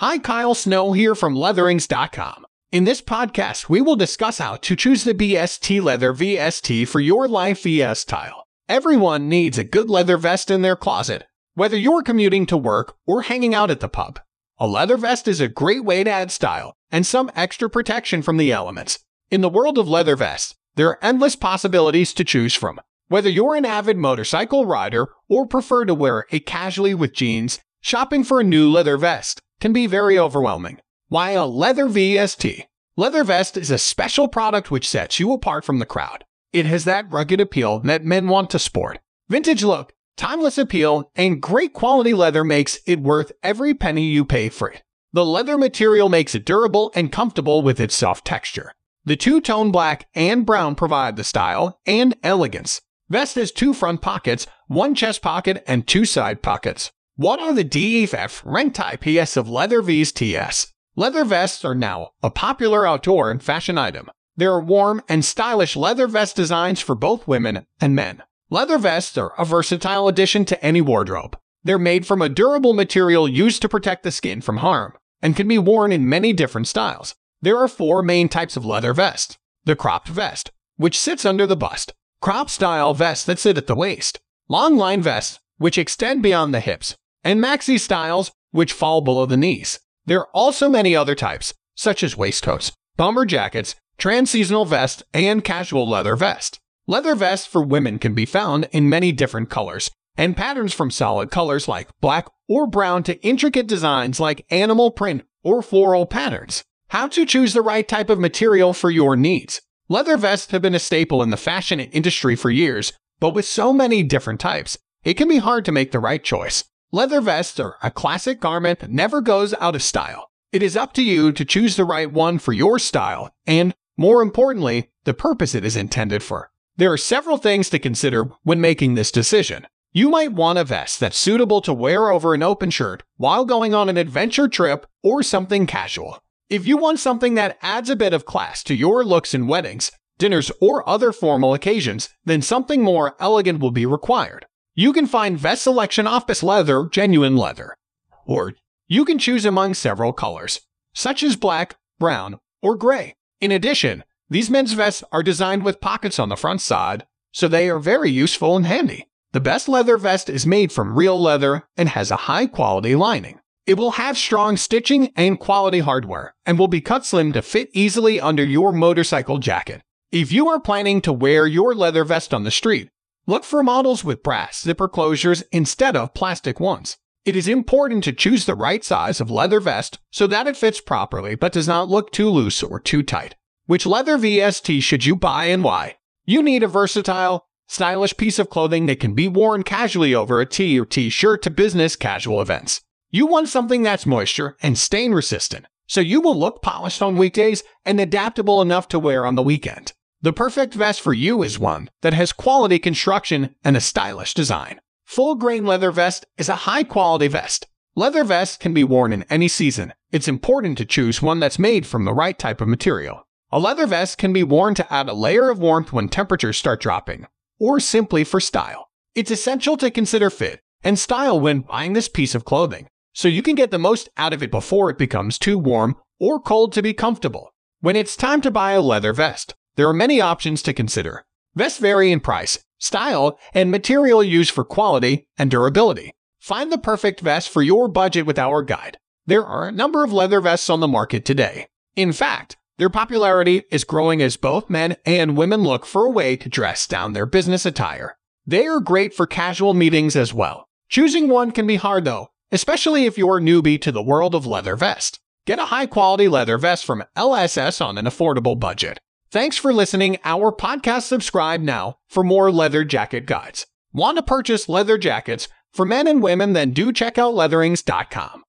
Hi, Kyle Snow here from Leatherings.com. In this podcast, we will discuss how to choose the BST Leather VST for your life VS. Everyone needs a good leather vest in their closet, whether you're commuting to work or hanging out at the pub. A leather vest is a great way to add style and some extra protection from the elements. In the world of leather vests, there are endless possibilities to choose from. Whether you're an avid motorcycle rider or prefer to wear it casually with jeans, shopping for a new leather vest can be very overwhelming. Why a leather VST? Leather vest is a special product which sets you apart from the crowd. It has that rugged appeal that men want to sport. Vintage look, timeless appeal, and great quality leather makes it worth every penny you pay for it. The leather material makes it durable and comfortable with its soft texture. The two-tone black and brown provide the style and elegance. Vest has two front pockets, one chest pocket, and two side pockets. What are the DEF rank type PS of leather V's TS? Leather vests are now a popular outdoor and fashion item. There are warm and stylish leather vest designs for both women and men. Leather vests are a versatile addition to any wardrobe. They're made from a durable material used to protect the skin from harm and can be worn in many different styles. There are four main types of leather vest. The cropped vest, which sits under the bust. Crop style vests that sit at the waist. Long line vests, which extend beyond the hips. And maxi styles, which fall below the knees. There are also many other types, such as waistcoats, bomber jackets, trans-seasonal vest, and casual leather vest. Leather vests for women can be found in many different colors and patterns from solid colors like black or brown to intricate designs like animal print or floral patterns. How to choose the right type of material for your needs. Leather vests have been a staple in the fashion industry for years, but with so many different types, it can be hard to make the right choice. Leather vests are a classic garment that never goes out of style. It is up to you to choose the right one for your style and, more importantly, the purpose it is intended for. There are several things to consider when making this decision. You might want a vest that's suitable to wear over an open shirt while going on an adventure trip or something casual. If you want something that adds a bit of class to your looks in weddings, dinners, or other formal occasions, then something more elegant will be required. You can find Vest Selection Office Leather Genuine Leather. Or you can choose among several colors, such as black, brown, or gray. In addition, these men's vests are designed with pockets on the front side, so they are very useful and handy. The best leather vest is made from real leather and has a high quality lining. It will have strong stitching and quality hardware, and will be cut slim to fit easily under your motorcycle jacket. If you are planning to wear your leather vest on the street, Look for models with brass zipper closures instead of plastic ones. It is important to choose the right size of leather vest so that it fits properly but does not look too loose or too tight. Which leather VST should you buy and why? You need a versatile, stylish piece of clothing that can be worn casually over a tee or t-shirt to business casual events. You want something that's moisture and stain resistant, so you will look polished on weekdays and adaptable enough to wear on the weekend. The perfect vest for you is one that has quality construction and a stylish design. Full grain leather vest is a high quality vest. Leather vests can be worn in any season. It's important to choose one that's made from the right type of material. A leather vest can be worn to add a layer of warmth when temperatures start dropping, or simply for style. It's essential to consider fit and style when buying this piece of clothing, so you can get the most out of it before it becomes too warm or cold to be comfortable. When it's time to buy a leather vest, there are many options to consider. Vests vary in price, style, and material used for quality and durability. Find the perfect vest for your budget with our guide. There are a number of leather vests on the market today. In fact, their popularity is growing as both men and women look for a way to dress down their business attire. They are great for casual meetings as well. Choosing one can be hard though, especially if you're a newbie to the world of leather vest. Get a high quality leather vest from LSS on an affordable budget. Thanks for listening. Our podcast subscribe now for more leather jacket guides. Want to purchase leather jackets for men and women? Then do check out leatherings.com.